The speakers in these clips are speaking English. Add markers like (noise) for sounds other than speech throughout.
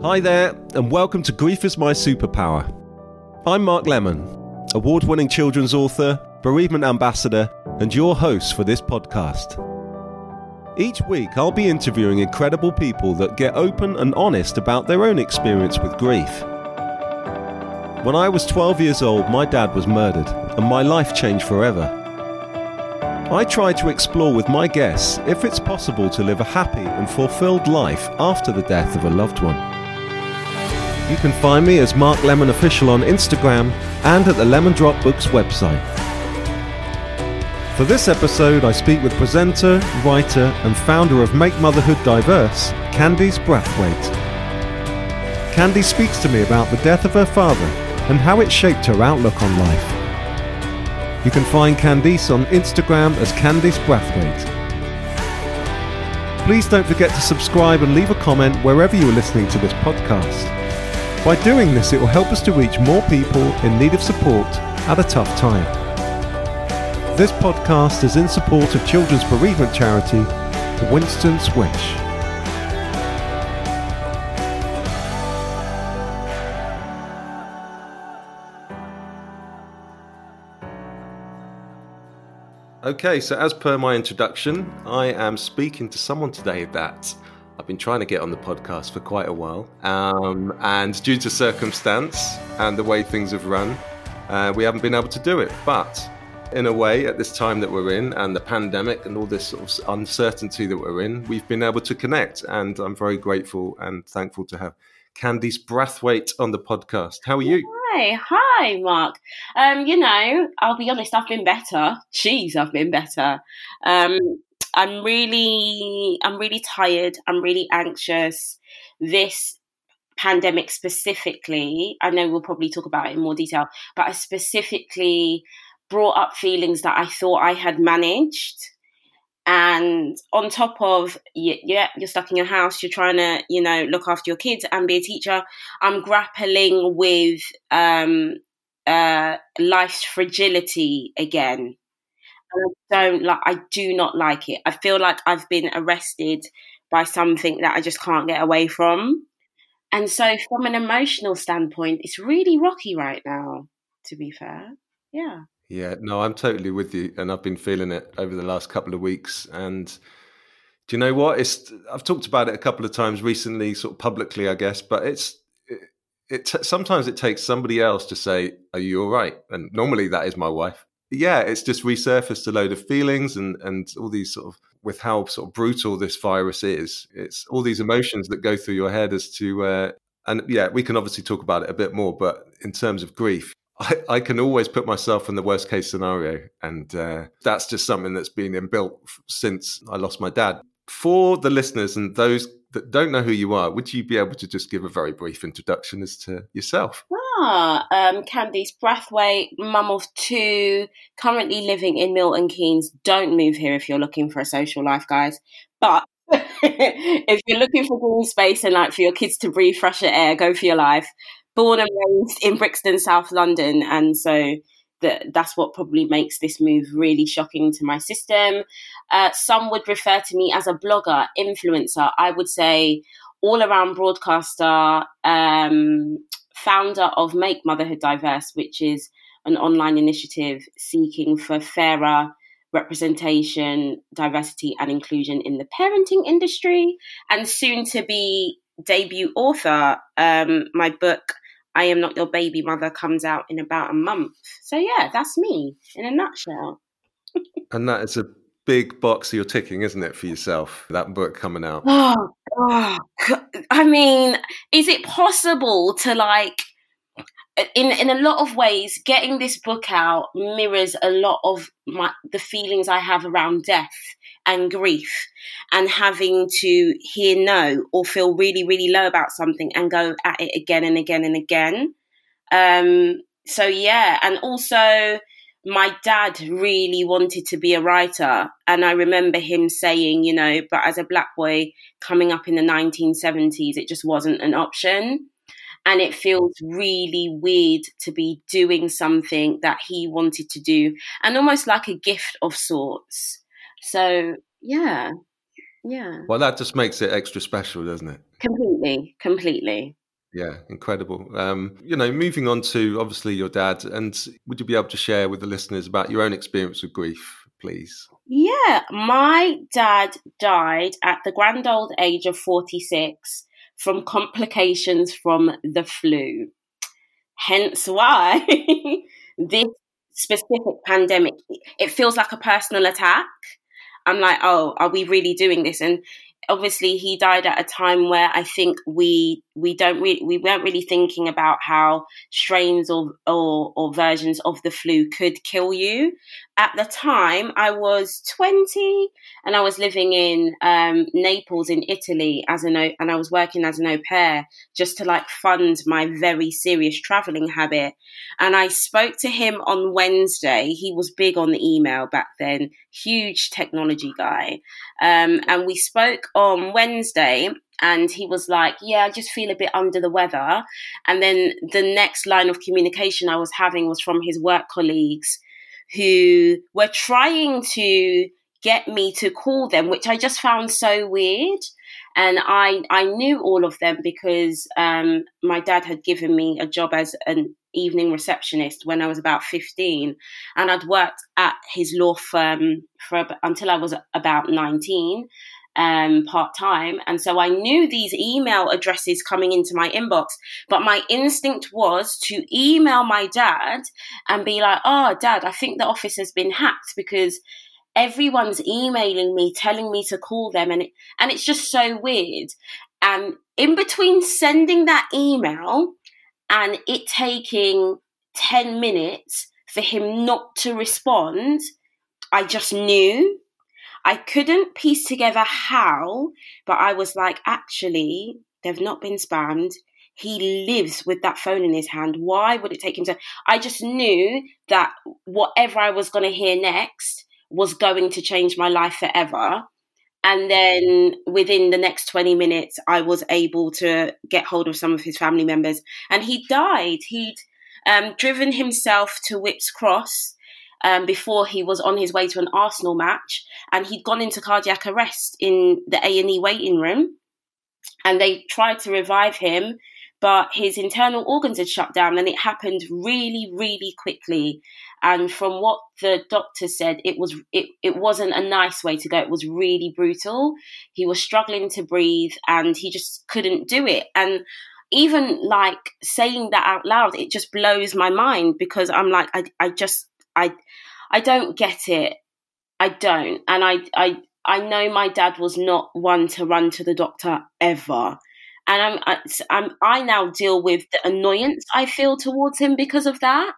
Hi there, and welcome to Grief is My Superpower. I'm Mark Lemon, award winning children's author, bereavement ambassador, and your host for this podcast. Each week, I'll be interviewing incredible people that get open and honest about their own experience with grief. When I was 12 years old, my dad was murdered, and my life changed forever. I try to explore with my guests if it's possible to live a happy and fulfilled life after the death of a loved one. You can find me as Mark Lemon Official on Instagram and at the Lemon Drop Books website. For this episode, I speak with presenter, writer, and founder of Make Motherhood Diverse, Candice Brathwaite. Candy speaks to me about the death of her father and how it shaped her outlook on life. You can find Candice on Instagram as Candice Brathwaite. Please don't forget to subscribe and leave a comment wherever you are listening to this podcast. By doing this, it will help us to reach more people in need of support at a tough time. This podcast is in support of children's bereavement charity, Winston's Wish. Okay, so as per my introduction, I am speaking to someone today that I've been trying to get on the podcast for quite a while. Um, and due to circumstance and the way things have run, uh, we haven't been able to do it. But in a way, at this time that we're in and the pandemic and all this sort of uncertainty that we're in, we've been able to connect. And I'm very grateful and thankful to have Candice Brathwaite on the podcast. How are you? Hi, hi, Mark. Um, you know, I'll be honest, I've been better. Jeez, I've been better. Um, I'm really, I'm really tired. I'm really anxious. This pandemic specifically, I know we'll probably talk about it in more detail, but I specifically brought up feelings that I thought I had managed. And on top of, yeah, you're stuck in your house, you're trying to, you know, look after your kids and be a teacher. I'm grappling with um, uh, life's fragility again. I don't like. I do not like it. I feel like I've been arrested by something that I just can't get away from. And so, from an emotional standpoint, it's really rocky right now. To be fair, yeah. Yeah, no, I'm totally with you, and I've been feeling it over the last couple of weeks. And do you know what? It's I've talked about it a couple of times recently, sort of publicly, I guess. But it's it, it sometimes it takes somebody else to say, "Are you all right?" And normally that is my wife yeah, it's just resurfaced a load of feelings and and all these sort of with how sort of brutal this virus is. It's all these emotions that go through your head as to uh, and yeah, we can obviously talk about it a bit more. But in terms of grief, (laughs) I, I can always put myself in the worst case scenario, and uh, that's just something that's been inbuilt since I lost my dad. For the listeners and those that don't know who you are, would you be able to just give a very brief introduction as to yourself? Ah, um, Candice Brathwaite, mum of two, currently living in Milton Keynes. Don't move here if you're looking for a social life, guys. But (laughs) if you're looking for green space and like for your kids to breathe fresher air, go for your life. Born and raised in Brixton, South London, and so that that's what probably makes this move really shocking to my system. Uh, some would refer to me as a blogger, influencer. I would say all around broadcaster, um, founder of Make Motherhood Diverse, which is an online initiative seeking for fairer representation, diversity, and inclusion in the parenting industry, and soon to be debut author. Um, my book I Am Not Your Baby Mother comes out in about a month. So, yeah, that's me in a nutshell. (laughs) and that is a big box you're ticking, isn't it, for yourself? That book coming out. (gasps) Oh, oh I mean, is it possible to like in in a lot of ways getting this book out mirrors a lot of my the feelings I have around death and grief and having to hear no or feel really, really low about something and go at it again and again and again. Um, so, yeah. And also, my dad really wanted to be a writer. And I remember him saying, you know, but as a black boy coming up in the 1970s, it just wasn't an option. And it feels really weird to be doing something that he wanted to do and almost like a gift of sorts. So, yeah. Yeah. Well, that just makes it extra special, doesn't it? Completely. Completely. Yeah, incredible. Um, you know, moving on to obviously your dad, and would you be able to share with the listeners about your own experience with grief, please? Yeah, my dad died at the grand old age of 46 from complications from the flu. Hence why (laughs) this specific pandemic, it feels like a personal attack. I'm like, oh, are we really doing this? And obviously he died at a time where I think we we don't we weren't really thinking about how strains or, or or versions of the flu could kill you. At the time, I was twenty and I was living in um, Naples in Italy as an and I was working as an au pair just to like fund my very serious traveling habit. And I spoke to him on Wednesday. He was big on the email back then, huge technology guy, um, and we spoke on Wednesday and he was like, Yeah, I just feel a bit under the weather. And then the next line of communication I was having was from his work colleagues who were trying to get me to call them, which I just found so weird. And I, I knew all of them because um, my dad had given me a job as an evening receptionist when I was about 15. And I'd worked at his law firm for until I was about 19 um, part time. And so I knew these email addresses coming into my inbox, but my instinct was to email my dad and be like, oh, dad, I think the office has been hacked because everyone's emailing me telling me to call them and it, and it's just so weird and in between sending that email and it taking 10 minutes for him not to respond i just knew I couldn't piece together how, but I was like, actually, they've not been spammed. He lives with that phone in his hand. Why would it take him to? I just knew that whatever I was going to hear next was going to change my life forever. And then within the next 20 minutes, I was able to get hold of some of his family members. And he died. He'd um, driven himself to Whipps Cross um, before he was on his way to an Arsenal match, and he'd gone into cardiac arrest in the A and E waiting room, and they tried to revive him, but his internal organs had shut down, and it happened really, really quickly. And from what the doctor said, it was it, it wasn't a nice way to go. It was really brutal. He was struggling to breathe, and he just couldn't do it. And even like saying that out loud, it just blows my mind because I'm like, I, I just I I don't get it. I don't. And I I I know my dad was not one to run to the doctor ever. And I'm, I, I'm I now deal with the annoyance I feel towards him because of that.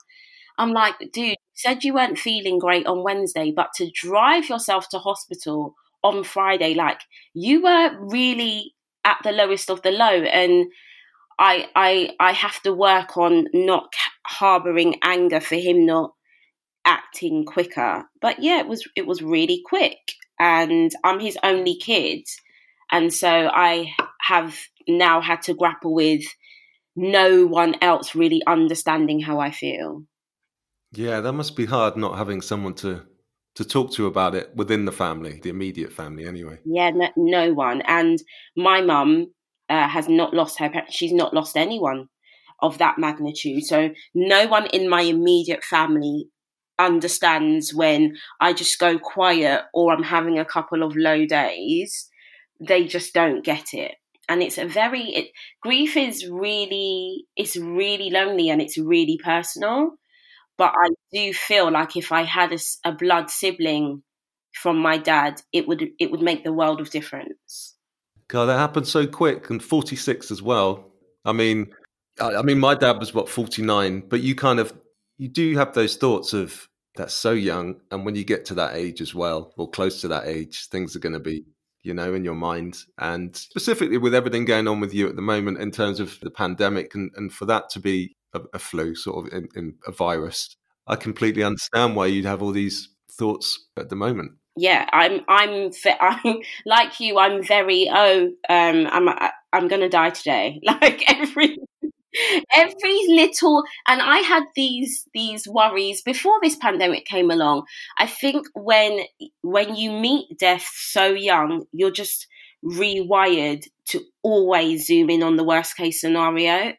I'm like, dude, said you weren't feeling great on Wednesday, but to drive yourself to hospital on Friday, like you were really at the lowest of the low, and I I I have to work on not harboring anger for him not acting quicker. But yeah, it was it was really quick, and I'm his only kid, and so I have now had to grapple with no one else really understanding how I feel. Yeah, that must be hard not having someone to to talk to about it within the family, the immediate family, anyway. Yeah, no, no one. And my mum uh, has not lost her. She's not lost anyone of that magnitude. So no one in my immediate family understands when I just go quiet or I'm having a couple of low days. They just don't get it. And it's a very it, grief is really it's really lonely and it's really personal. But I do feel like if I had a, a blood sibling from my dad, it would it would make the world of difference. God, that happened so quick, and forty six as well. I mean, I, I mean, my dad was what forty nine, but you kind of you do have those thoughts of that's so young. And when you get to that age as well, or close to that age, things are going to be, you know, in your mind. And specifically with everything going on with you at the moment in terms of the pandemic, and, and for that to be a, a flu, sort of in, in a virus, I completely understand why you'd have all these thoughts at the moment yeah i'm i'm (laughs) i'm like you i'm very oh um i'm i'm gonna die today (laughs) like every every little and i had these these worries before this pandemic came along. I think when when you meet death so young you're just rewired to always zoom in on the worst case scenario.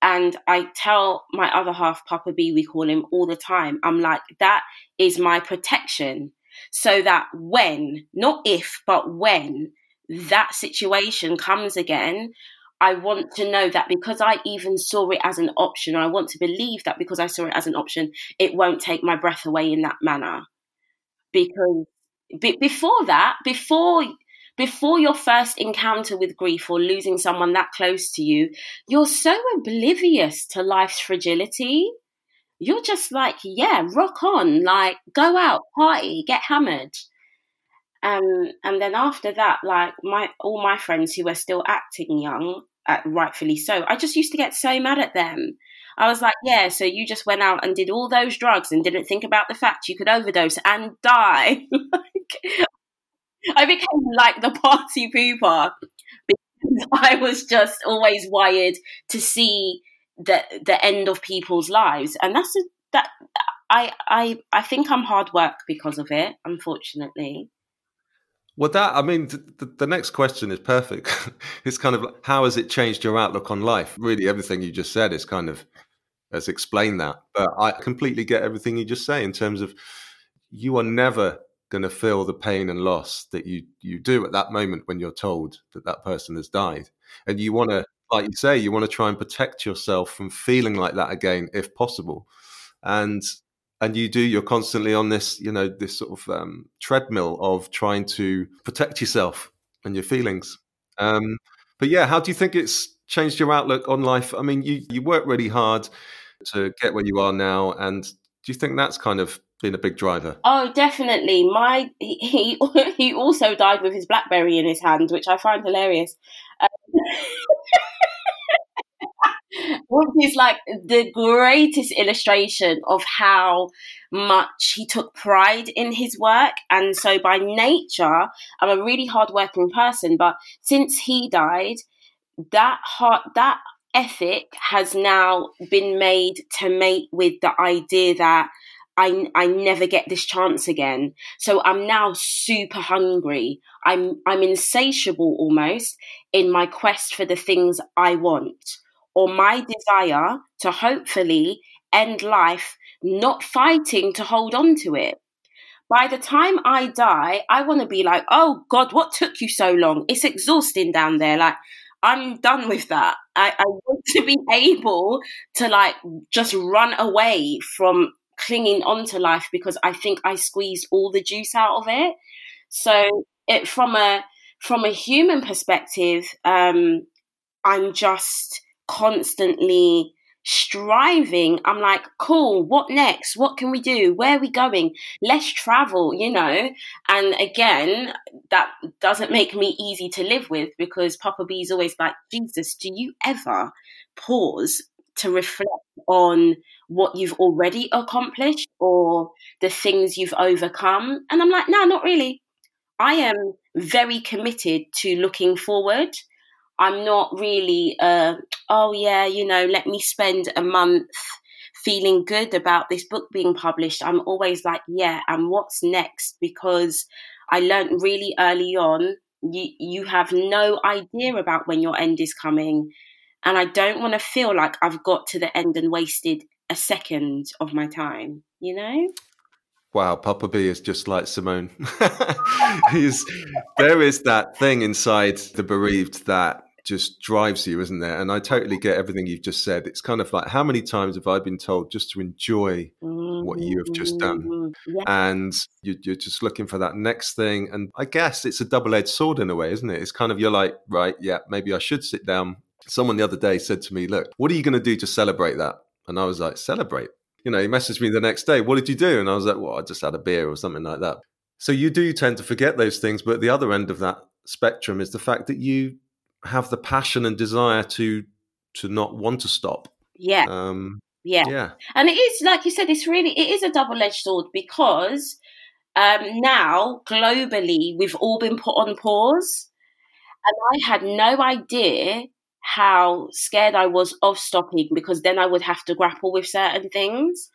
And i tell my other half papa b we call him all the time i'm like that is my protection. So that when not if but when that situation comes again I want to know that because I even saw it as an option, I want to believe that because I saw it as an option, it won't take my breath away in that manner. Because before that, before before your first encounter with grief or losing someone that close to you, you're so oblivious to life's fragility. You're just like, yeah, rock on, like go out, party, get hammered. Um, and then after that, like my all my friends who were still acting young, uh, rightfully so, I just used to get so mad at them. I was like, yeah, so you just went out and did all those drugs and didn't think about the fact you could overdose and die. (laughs) like, I became like the party pooper because (laughs) I was just always wired to see the the end of people's lives, and that's a, that I I I think I'm hard work because of it, unfortunately. Well, that I mean, the, the next question is perfect. (laughs) it's kind of how has it changed your outlook on life? Really, everything you just said is kind of has explained that. But I completely get everything you just say in terms of you are never going to feel the pain and loss that you you do at that moment when you're told that that person has died, and you want to, like you say, you want to try and protect yourself from feeling like that again if possible. And and you do you're constantly on this you know this sort of um, treadmill of trying to protect yourself and your feelings. Um, but yeah how do you think it's changed your outlook on life? I mean you you work really hard to get where you are now and do you think that's kind of been a big driver? Oh definitely. My he he (laughs) also died with his blackberry in his hand which i find hilarious. Um, (laughs) which is like the greatest illustration of how much he took pride in his work. And so by nature, I'm a really hardworking person, but since he died, that heart, that ethic has now been made to mate with the idea that I, I never get this chance again. So I'm now super hungry. I'm I'm insatiable almost in my quest for the things I want or my desire to hopefully end life not fighting to hold on to it. By the time I die, I want to be like, oh God, what took you so long? It's exhausting down there. Like, I'm done with that. I, I want to be able to like just run away from clinging onto life because I think I squeezed all the juice out of it. So it from a from a human perspective, um, I'm just constantly striving. I'm like, cool, what next? What can we do? Where are we going? Let's travel, you know? And again, that doesn't make me easy to live with because Papa B is always like, Jesus, do you ever pause to reflect on what you've already accomplished or the things you've overcome? And I'm like, no, not really. I am very committed to looking forward I'm not really, uh, oh yeah, you know, let me spend a month feeling good about this book being published. I'm always like, yeah, and what's next? Because I learned really early on, you, you have no idea about when your end is coming. And I don't want to feel like I've got to the end and wasted a second of my time, you know? Wow, Papa B is just like Simone. (laughs) There is that thing inside the bereaved that just drives you, isn't there? And I totally get everything you've just said. It's kind of like how many times have I been told just to enjoy what you have just done? Mm-hmm. Yeah. And you, you're just looking for that next thing. And I guess it's a double edged sword in a way, isn't it? It's kind of you're like, right, yeah, maybe I should sit down. Someone the other day said to me, look, what are you going to do to celebrate that? And I was like, celebrate? you know, he messaged me the next day, what did you do? And I was like, well, I just had a beer or something like that. So you do tend to forget those things. But the other end of that spectrum is the fact that you have the passion and desire to to not want to stop. Yeah. Um, yeah. Yeah. And it is, like you said, it's really, it is a double edged sword because um, now globally we've all been put on pause. And I had no idea how scared I was of stopping because then I would have to grapple with certain things.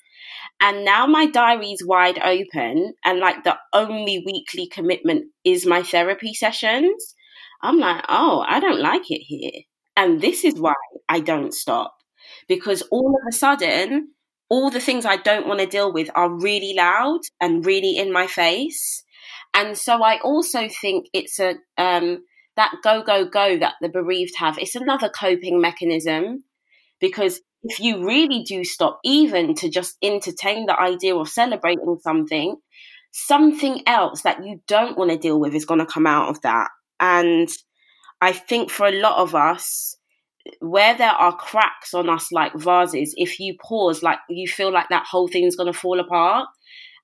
And now my diary's wide open, and like the only weekly commitment is my therapy sessions. I'm like, oh, I don't like it here. And this is why I don't stop because all of a sudden, all the things I don't want to deal with are really loud and really in my face. And so I also think it's a, um, that go, go, go that the bereaved have, it's another coping mechanism because if you really do stop even to just entertain the idea of celebrating something, something else that you don't want to deal with is going to come out of that. And I think for a lot of us, where there are cracks on us like vases, if you pause, like you feel like that whole thing's going to fall apart.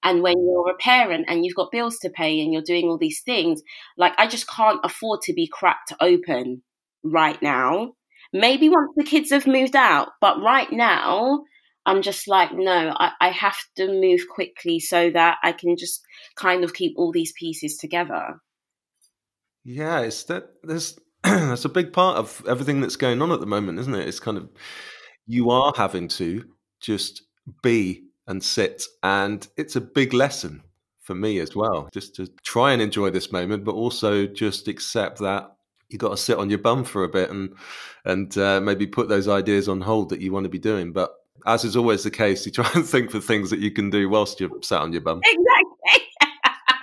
And when you're a parent and you've got bills to pay and you're doing all these things, like I just can't afford to be cracked open right now. Maybe once the kids have moved out, but right now, I'm just like, no, I, I have to move quickly so that I can just kind of keep all these pieces together. Yeah, it's that there's (clears throat) that's a big part of everything that's going on at the moment, isn't it? It's kind of you are having to just be and sit, and it's a big lesson for me as well, just to try and enjoy this moment, but also just accept that you got to sit on your bum for a bit and and uh, maybe put those ideas on hold that you want to be doing. But as is always the case, you try (laughs) and think for things that you can do whilst you're sat on your bum. Exactly.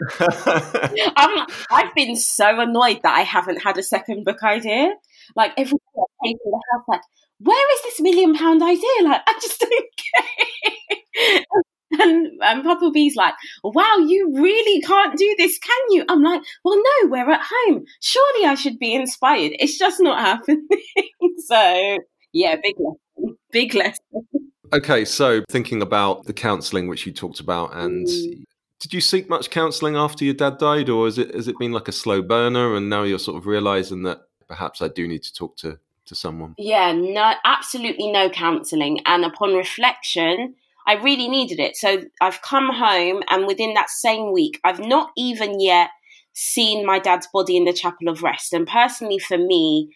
(laughs) i have been so annoyed that I haven't had a second book idea. Like every day I came to the house, like, where is this million pound idea? Like, I just don't (laughs) get And, and Papa B's like, wow, you really can't do this, can you? I'm like, well, no, we're at home. Surely I should be inspired. It's just not happening. (laughs) so, yeah, big lesson. Big lesson. Okay, so thinking about the counselling which you talked about, and mm did you seek much counselling after your dad died, or has it has it been like a slow burner, and now you're sort of realizing that perhaps I do need to talk to to someone? Yeah, no, absolutely no counselling, and upon reflection, I really needed it. So I've come home, and within that same week, I've not even yet seen my dad's body in the chapel of rest. And personally, for me,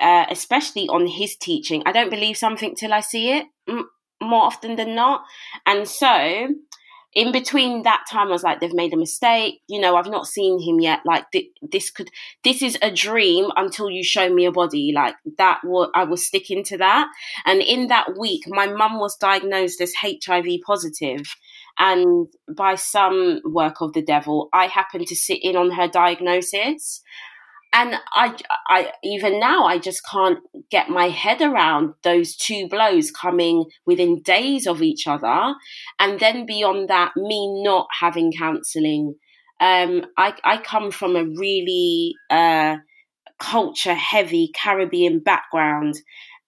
uh, especially on his teaching, I don't believe something till I see it more often than not. And so in between that time, I was like, they've made a mistake. You know, I've not seen him yet. Like, th- this could, this is a dream until you show me a body. Like, that, was, I was sticking to that. And in that week, my mum was diagnosed as HIV. And by some work of the devil, I happened to sit in on her diagnosis and I, I even now I just can't get my head around those two blows coming within days of each other, and then beyond that, me not having counselling. Um, I I come from a really uh, culture heavy Caribbean background,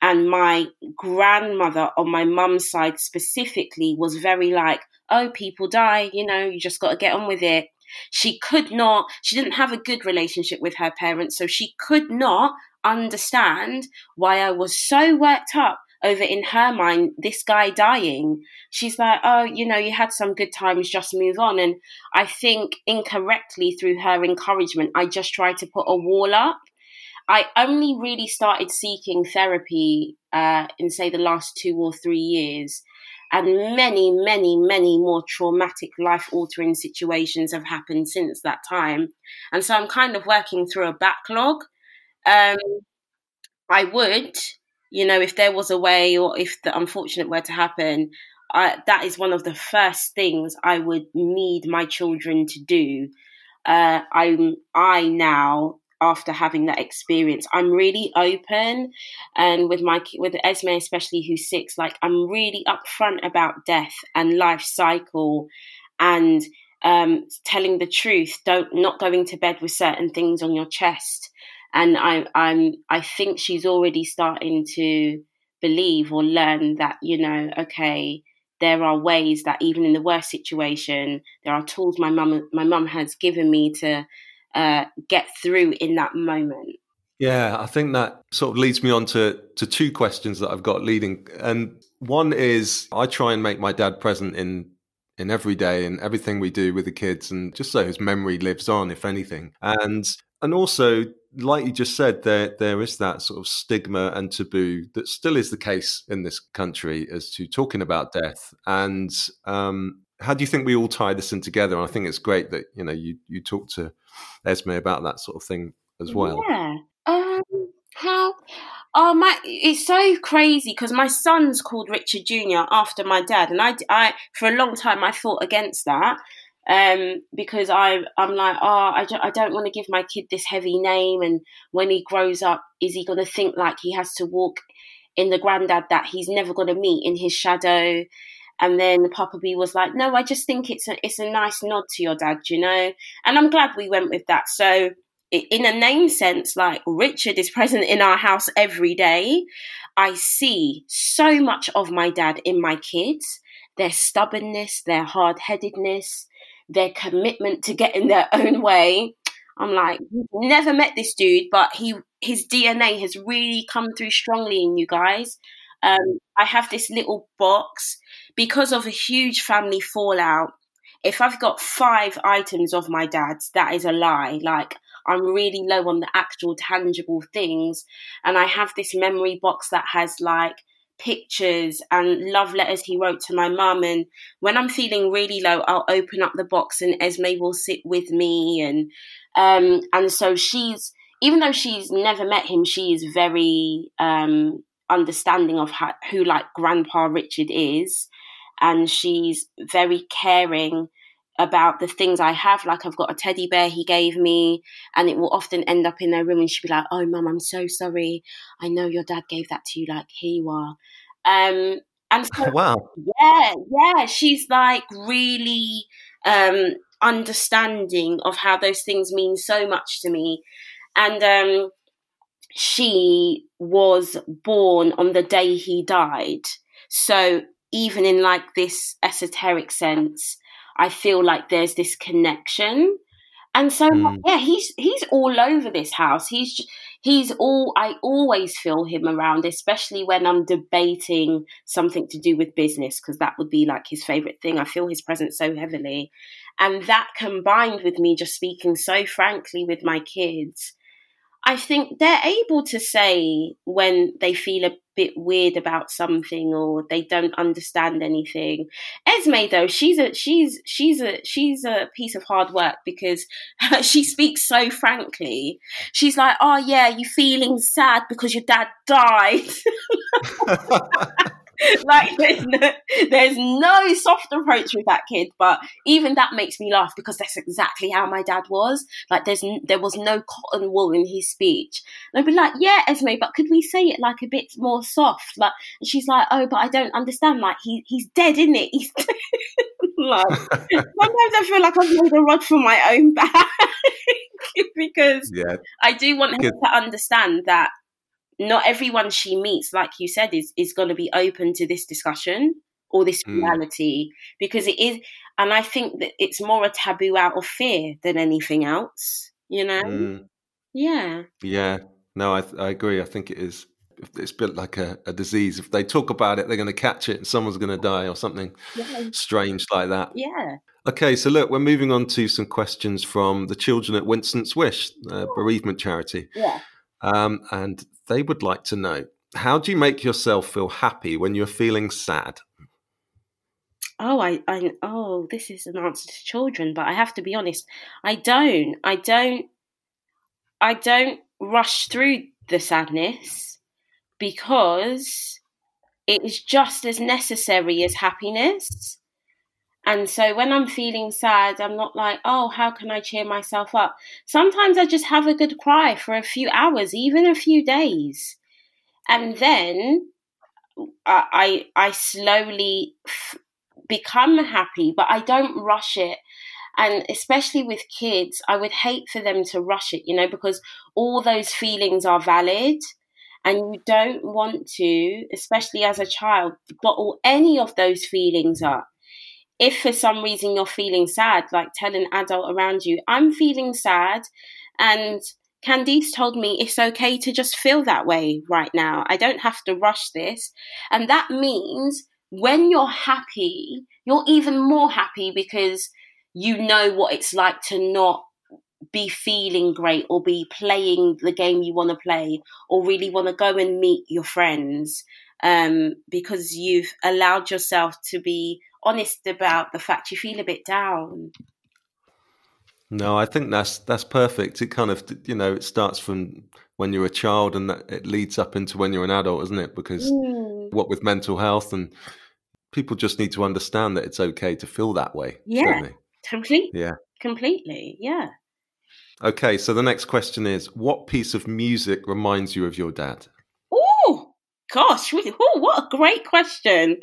and my grandmother on my mum's side specifically was very like, oh, people die, you know, you just got to get on with it. She could not, she didn't have a good relationship with her parents, so she could not understand why I was so worked up over in her mind this guy dying. She's like, oh, you know, you had some good times, just move on. And I think incorrectly through her encouragement, I just tried to put a wall up. I only really started seeking therapy uh, in, say, the last two or three years and many, many, many more traumatic, life altering situations have happened since that time. And so I'm kind of working through a backlog. Um, I would, you know, if there was a way or if the unfortunate were to happen, I, that is one of the first things I would need my children to do. Uh, I'm I now after having that experience. I'm really open, and with my with Esme especially, who's six, like I'm really upfront about death and life cycle, and um, telling the truth. Don't not going to bed with certain things on your chest. And I, I'm I think she's already starting to believe or learn that you know okay there are ways that even in the worst situation, there are tools my mum my mum has given me to uh, get through in that moment. Yeah, I think that sort of leads me on to, to two questions that I've got leading. And one is I try and make my dad present in in every day and everything we do with the kids and just so his memory lives on, if anything. And and also, like you just said, there there is that sort of stigma and taboo that still is the case in this country as to talking about death. And um, how do you think we all tie this in together? And I think it's great that you know you you talk to Esme about that sort of thing as well. Yeah. Um, how? Oh my! It's so crazy because my son's called Richard Junior after my dad, and I, I for a long time I fought against that um, because I, I'm like, oh, I don't, I don't want to give my kid this heavy name, and when he grows up, is he going to think like he has to walk in the granddad that he's never going to meet in his shadow? And then Papa B was like, no, I just think it's a, it's a nice nod to your dad, you know. And I'm glad we went with that. So in a name sense, like Richard is present in our house every day. I see so much of my dad in my kids their stubbornness, their hard headedness, their commitment to getting their own way. I'm like, never met this dude, but he his DNA has really come through strongly in you guys. Um, I have this little box because of a huge family fallout. If I've got five items of my dad's, that is a lie. Like I'm really low on the actual tangible things. And I have this memory box that has like pictures and love letters he wrote to my mum. And when I'm feeling really low, I'll open up the box and Esme will sit with me. And um, and so she's even though she's never met him, she is very um, understanding of how, who like Grandpa Richard is, and she's very caring about the things I have. Like I've got a teddy bear he gave me, and it will often end up in their room, and she'll be like, "Oh, mum, I'm so sorry. I know your dad gave that to you. Like here you are." Um, and (laughs) so, wow, yeah, yeah, she's like really um, understanding of how those things mean so much to me, and um, she was born on the day he died, so even in like this esoteric sense I feel like there's this connection. And so mm. yeah, he's he's all over this house. He's he's all I always feel him around, especially when I'm debating something to do with business because that would be like his favorite thing. I feel his presence so heavily. And that combined with me just speaking so frankly with my kids, I think they're able to say when they feel a bit weird about something or they don't understand anything. Esme though, she's a she's she's a she's a piece of hard work because (laughs) she speaks so frankly. She's like, "Oh yeah, you feeling sad because your dad died." (laughs) (laughs) (laughs) like there's no, there's no soft approach with that kid but even that makes me laugh because that's exactly how my dad was. Like there's there was no cotton wool in his speech. And i'd be like yeah esme but could we say it like a bit more soft? Like and she's like oh but i don't understand like he he's dead isn't it he's (laughs) like (laughs) sometimes i feel like i've made a rod for my own back because yeah. i do want him to understand that not everyone she meets, like you said, is is going to be open to this discussion or this mm. reality because it is, and I think that it's more a taboo out of fear than anything else. You know? Mm. Yeah. Yeah. No, I I agree. I think it is. It's built like a, a disease. If they talk about it, they're going to catch it, and someone's going to die or something yeah. strange like that. Yeah. Okay, so look, we're moving on to some questions from the children at Winston's Wish, uh, bereavement charity. Yeah. Um, and they would like to know how do you make yourself feel happy when you're feeling sad? Oh, I, I, oh, this is an answer to children, but I have to be honest. I don't, I don't, I don't rush through the sadness because it is just as necessary as happiness. And so when I'm feeling sad, I'm not like, oh, how can I cheer myself up? Sometimes I just have a good cry for a few hours, even a few days. And then I, I, I slowly f- become happy, but I don't rush it. And especially with kids, I would hate for them to rush it, you know, because all those feelings are valid. And you don't want to, especially as a child, bottle any of those feelings up. If for some reason you're feeling sad, like tell an adult around you, I'm feeling sad. And Candice told me it's okay to just feel that way right now. I don't have to rush this. And that means when you're happy, you're even more happy because you know what it's like to not be feeling great or be playing the game you want to play or really want to go and meet your friends um, because you've allowed yourself to be honest about the fact you feel a bit down. No, I think that's that's perfect. It kind of you know it starts from when you're a child and that it leads up into when you're an adult, isn't it? Because mm. what with mental health and people just need to understand that it's okay to feel that way. Yeah, completely. Yeah, completely. Yeah. Okay, so the next question is what piece of music reminds you of your dad? Gosh. Oh, what a great question.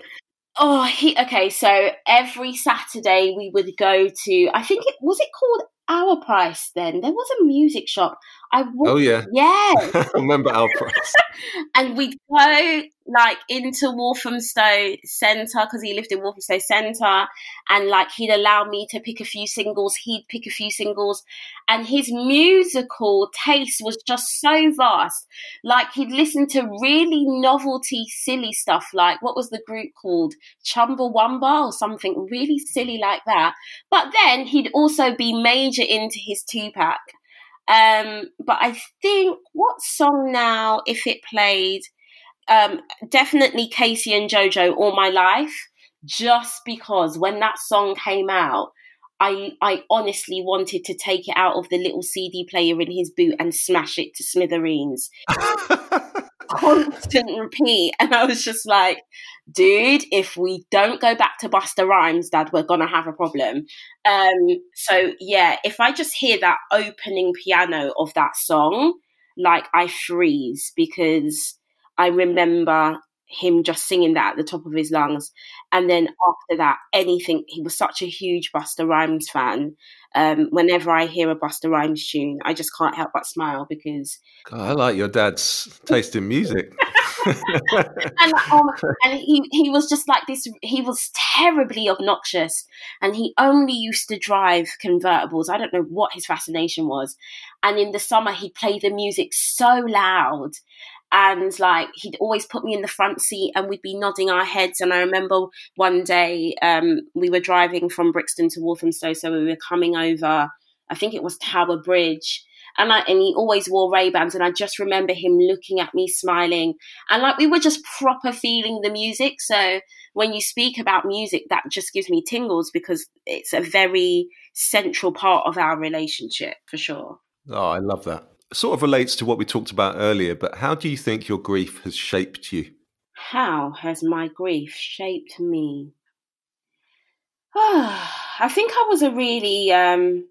Oh, he okay. So every Saturday we would go to. I think it was it called our price then. There was a music shop. I would, oh yeah, yeah. (laughs) I remember our price. (laughs) and we'd go like into Walthamstow Centre because he lived in Walthamstow Centre, and like he'd allow me to pick a few singles. He'd pick a few singles, and his musical taste was just so vast. Like he'd listen to really novelty, silly stuff. Like what was the group called? Chumbawamba or something really silly like that. But then he'd also be major into his Tupac. Um, but I think what song now, if it played, um, definitely K-Ci and JoJo all my life, just because when that song came out, I I honestly wanted to take it out of the little CD player in his boot and smash it to smithereens. (laughs) Constant repeat. And I was just like, dude, if we don't go back to Busta Rhymes, Dad, we're gonna have a problem. Um, so yeah, if I just hear that opening piano of that song, like I freeze because I remember him just singing that at the top of his lungs. And then after that, anything, he was such a huge Busta Rhymes fan. Um, whenever I hear a Busta Rhymes tune, I just can't help but smile because. God, I like your dad's taste in music. (laughs) (laughs) and, um, and he, he was just like this, he was terribly obnoxious and he only used to drive convertibles. I don't know what his fascination was. And in the summer, he'd play the music so loud and like he'd always put me in the front seat and we'd be nodding our heads and i remember one day um, we were driving from brixton to walthamstow so we were coming over i think it was tower bridge and I, and he always wore Ray Bans, and I just remember him looking at me, smiling, and like we were just proper feeling the music. So when you speak about music, that just gives me tingles because it's a very central part of our relationship for sure. Oh, I love that sort of relates to what we talked about earlier, but how do you think your grief has shaped you? How has my grief shaped me? (sighs) I think I was a really, um,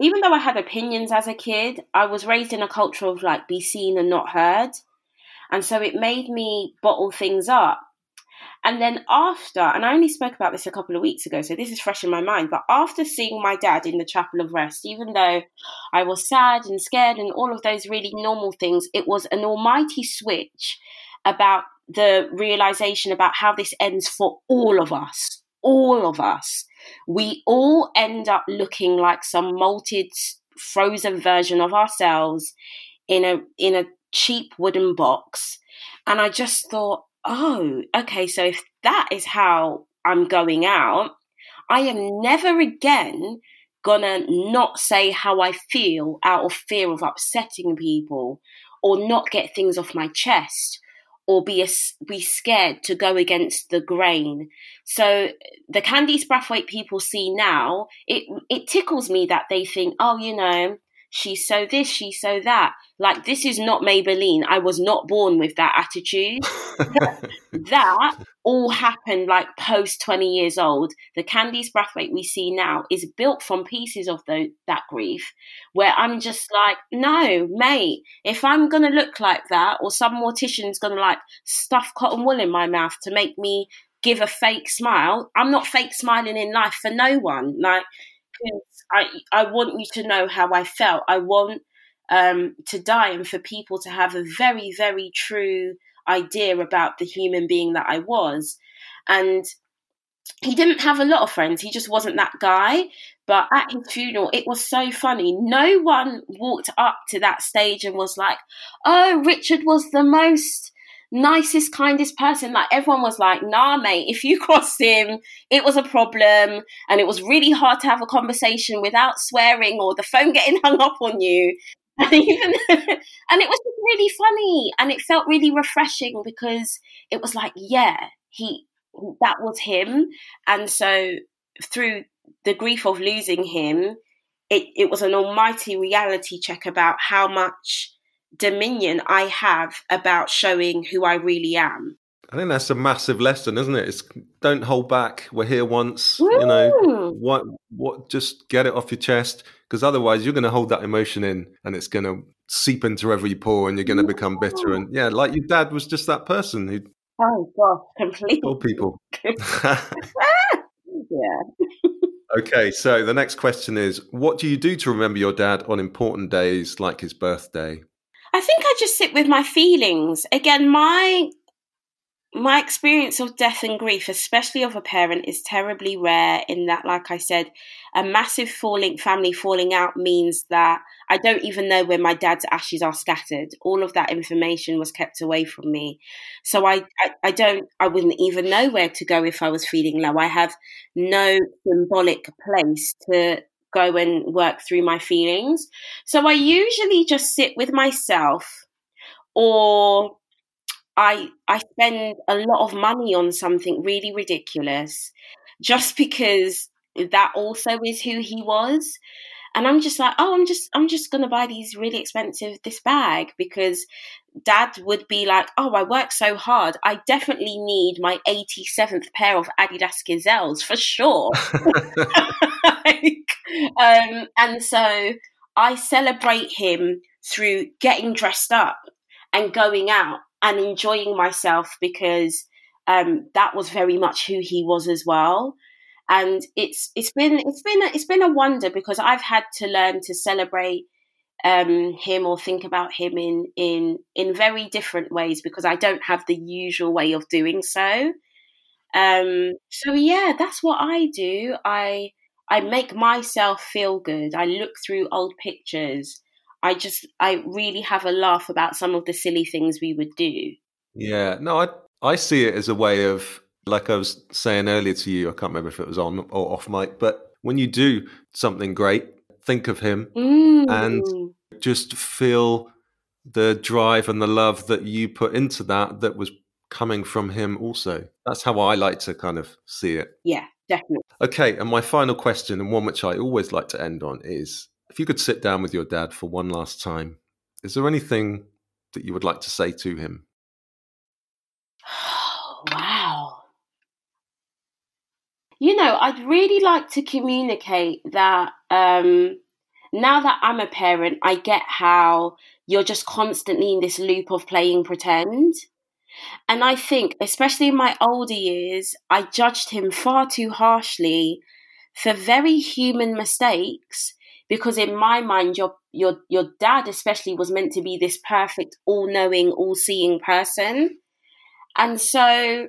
even though I had opinions as a kid, I was raised in a culture of like be seen and not heard. And so it made me bottle things up. And then after, and I only spoke about this a couple of weeks ago, so this is fresh in my mind, but after seeing my dad in the Chapel of Rest, even though I was sad and scared and all of those really normal things, it was an almighty switch about the realization about how this ends for all of us. All of us. We all end up looking like some malted, frozen version of ourselves in a in a cheap wooden box. And I just thought, oh, okay, so if that is how I'm going out, I am never again gonna not say how I feel out of fear of upsetting people or not get things off my chest or be a, be scared to go against the grain. So the Candice Brathwaite people see now, it it tickles me that they think, oh, you know, she's so this, she's so that. Like, this is not Maybelline. I was not born with that attitude. (laughs) that all happened like post 20 years old. The Candice Brathwaite we see now is built from pieces of the, that grief, where I'm just like, no, mate, if I'm going to look like that, or some mortician's going to like stuff cotton wool in my mouth to make me give a fake smile, I'm not fake smiling in life for no one. Like, I, I want you to know how I felt. I want um, to die and for people to have a very, very true idea about the human being that I was. And he didn't have a lot of friends. He just wasn't that guy. But at his funeral, it was so funny. No one walked up to that stage and was like, oh, Richard was the most nicest, kindest person. Like everyone was like, nah, mate, if you (laughs) crossed him, it was a problem. And it was really hard to have a conversation without swearing or the phone (laughs) getting hung up on you. And even (laughs) and it was really funny and it felt really refreshing because it was like, yeah, he that was him. And so through the grief of losing him, it, it was an almighty reality check about how much dominion I have about showing who I really am. I think that's a massive lesson, isn't it? It's don't hold back. We're here once, Woo! you know. What what just get it off your chest because otherwise you're going to hold that emotion in and it's going to seep into every pore and you're going to become bitter and yeah, like your dad was just that person who Oh god, completely. Old people. (laughs) (laughs) yeah. okay, so the next question is what do you do to remember your dad on important days like his birthday? I think I just sit with my feelings. Again, my my experience of death and grief, especially of a parent, is terribly rare. In that, like I said, a massive falling family falling out means that I don't even know where my dad's ashes are scattered. All of that information was kept away from me, so I, I, I don't, I wouldn't even know where to go if I was feeling low. I have no symbolic place to go and work through my feelings. So I usually just sit with myself or I I spend a lot of money on something really ridiculous just because that also is who he was. And I'm just like, oh, I'm just I'm just gonna buy these really expensive this bag because dad would be like, oh, I work so hard. I definitely need my 87th pair of Adidas Gazelles for sure. (laughs) (laughs) like, um, and so I celebrate him through getting dressed up and going out and enjoying myself because um, that was very much who he was as well. And it's it's been it's been a, it's been a wonder because I've had to learn to celebrate um, him or think about him in in in very different ways because I don't have the usual way of doing so. Um, so yeah, that's what I do. I I make myself feel good. I look through old pictures. I just I really have a laugh about some of the silly things we would do. Yeah, no, I I see it as a way of like I was saying earlier to you. I can't remember if it was on or off mic, but when you do something great, think of him mm. and just feel the drive and the love that you put into that that was coming from him also. That's how I like to kind of see it. Yeah, definitely. Okay, and my final question, and one which I always like to end on, is if you could sit down with your dad for one last time, is there anything that you would like to say to him? wow. You know, I'd really like to communicate that um, now that I'm a parent, I get how you're just constantly in this loop of playing pretend. And I think, especially in my older years, I judged him far too harshly for very human mistakes because in my mind your your your dad especially was meant to be this perfect all-knowing all-seeing person. And so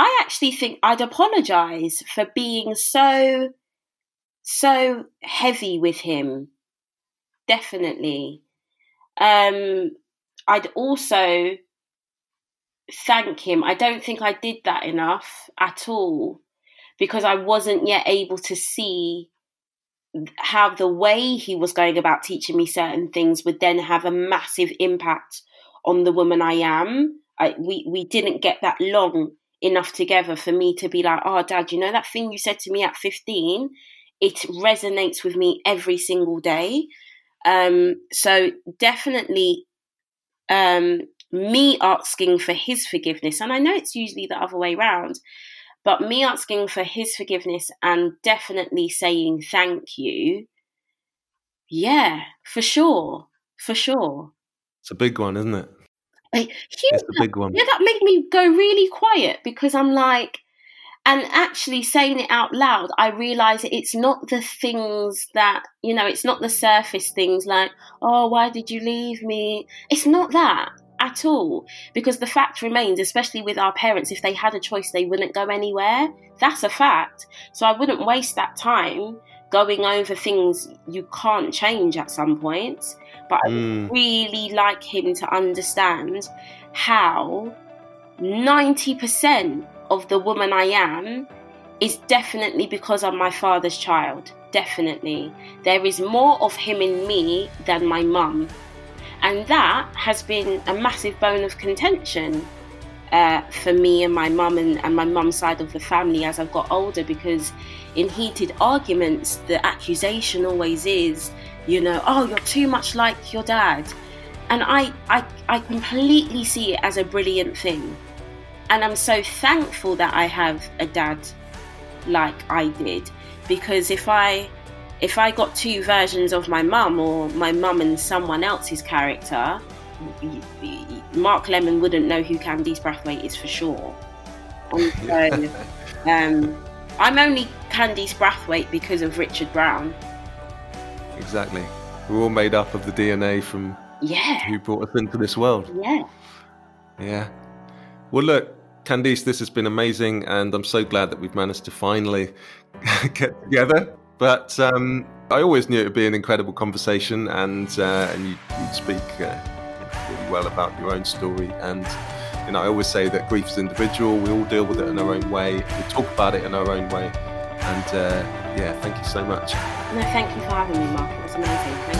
i actually think i'd apologize for being so so heavy with him. Definitely. Um i'd also thank him i don't think i did that enough at all because i wasn't yet able to see how the way he was going about teaching me certain things would then have a massive impact on the woman I am. I, we we didn't get that long enough together for me to be like, oh, dad, you know that thing you said to me at 15? It resonates with me every single day. Um, so definitely um, me asking for his forgiveness, and I know it's usually the other way around, but me asking for his forgiveness and definitely saying thank you, yeah, for sure, for sure. It's a big one, isn't it? Like, it's a big one. Yeah, that made me go really quiet because I'm like, and actually saying it out loud, I realize it's not the things that, you know, it's not the surface things like, oh, why did you leave me? It's not that at all. Because the fact remains, especially with our parents, if they had a choice, they wouldn't go anywhere. That's a fact. So I wouldn't waste that time going over things you can't change at some point. But mm. I really like him to understand how 90% of the woman I am is definitely because I'm my father's child. Definitely. There is more of him in me than my mum. And that has been a massive bone of contention uh, for me and my mum and, and my mum's side of the family as I've got older because in heated arguments, the accusation always is, you know, oh, you're too much like your dad. And I, I, I completely see it as a brilliant thing and I'm so thankful that I have a dad like I did because if I if I got two versions of my mum or my mum and someone else's character, Mark Lemon wouldn't know who Candice Brathwaite is for sure. And (laughs) so um, I'm only Candice Brathwaite because of Richard Brown. Exactly. We're all made up of the DNA from yeah who brought us into this world. Yeah. Yeah. Well, look, Candice, this has been amazing, and I'm so glad that we've managed to finally (laughs) get together. But um, I always knew it would be an incredible conversation, and uh, and you, would speak uh, really well about your own story. And you know, I always say that grief is individual. We all deal with it in our own way. We talk about it in our own way. And uh, yeah, thank you so much. No, thank you for having me, Mark. It was amazing. Thank.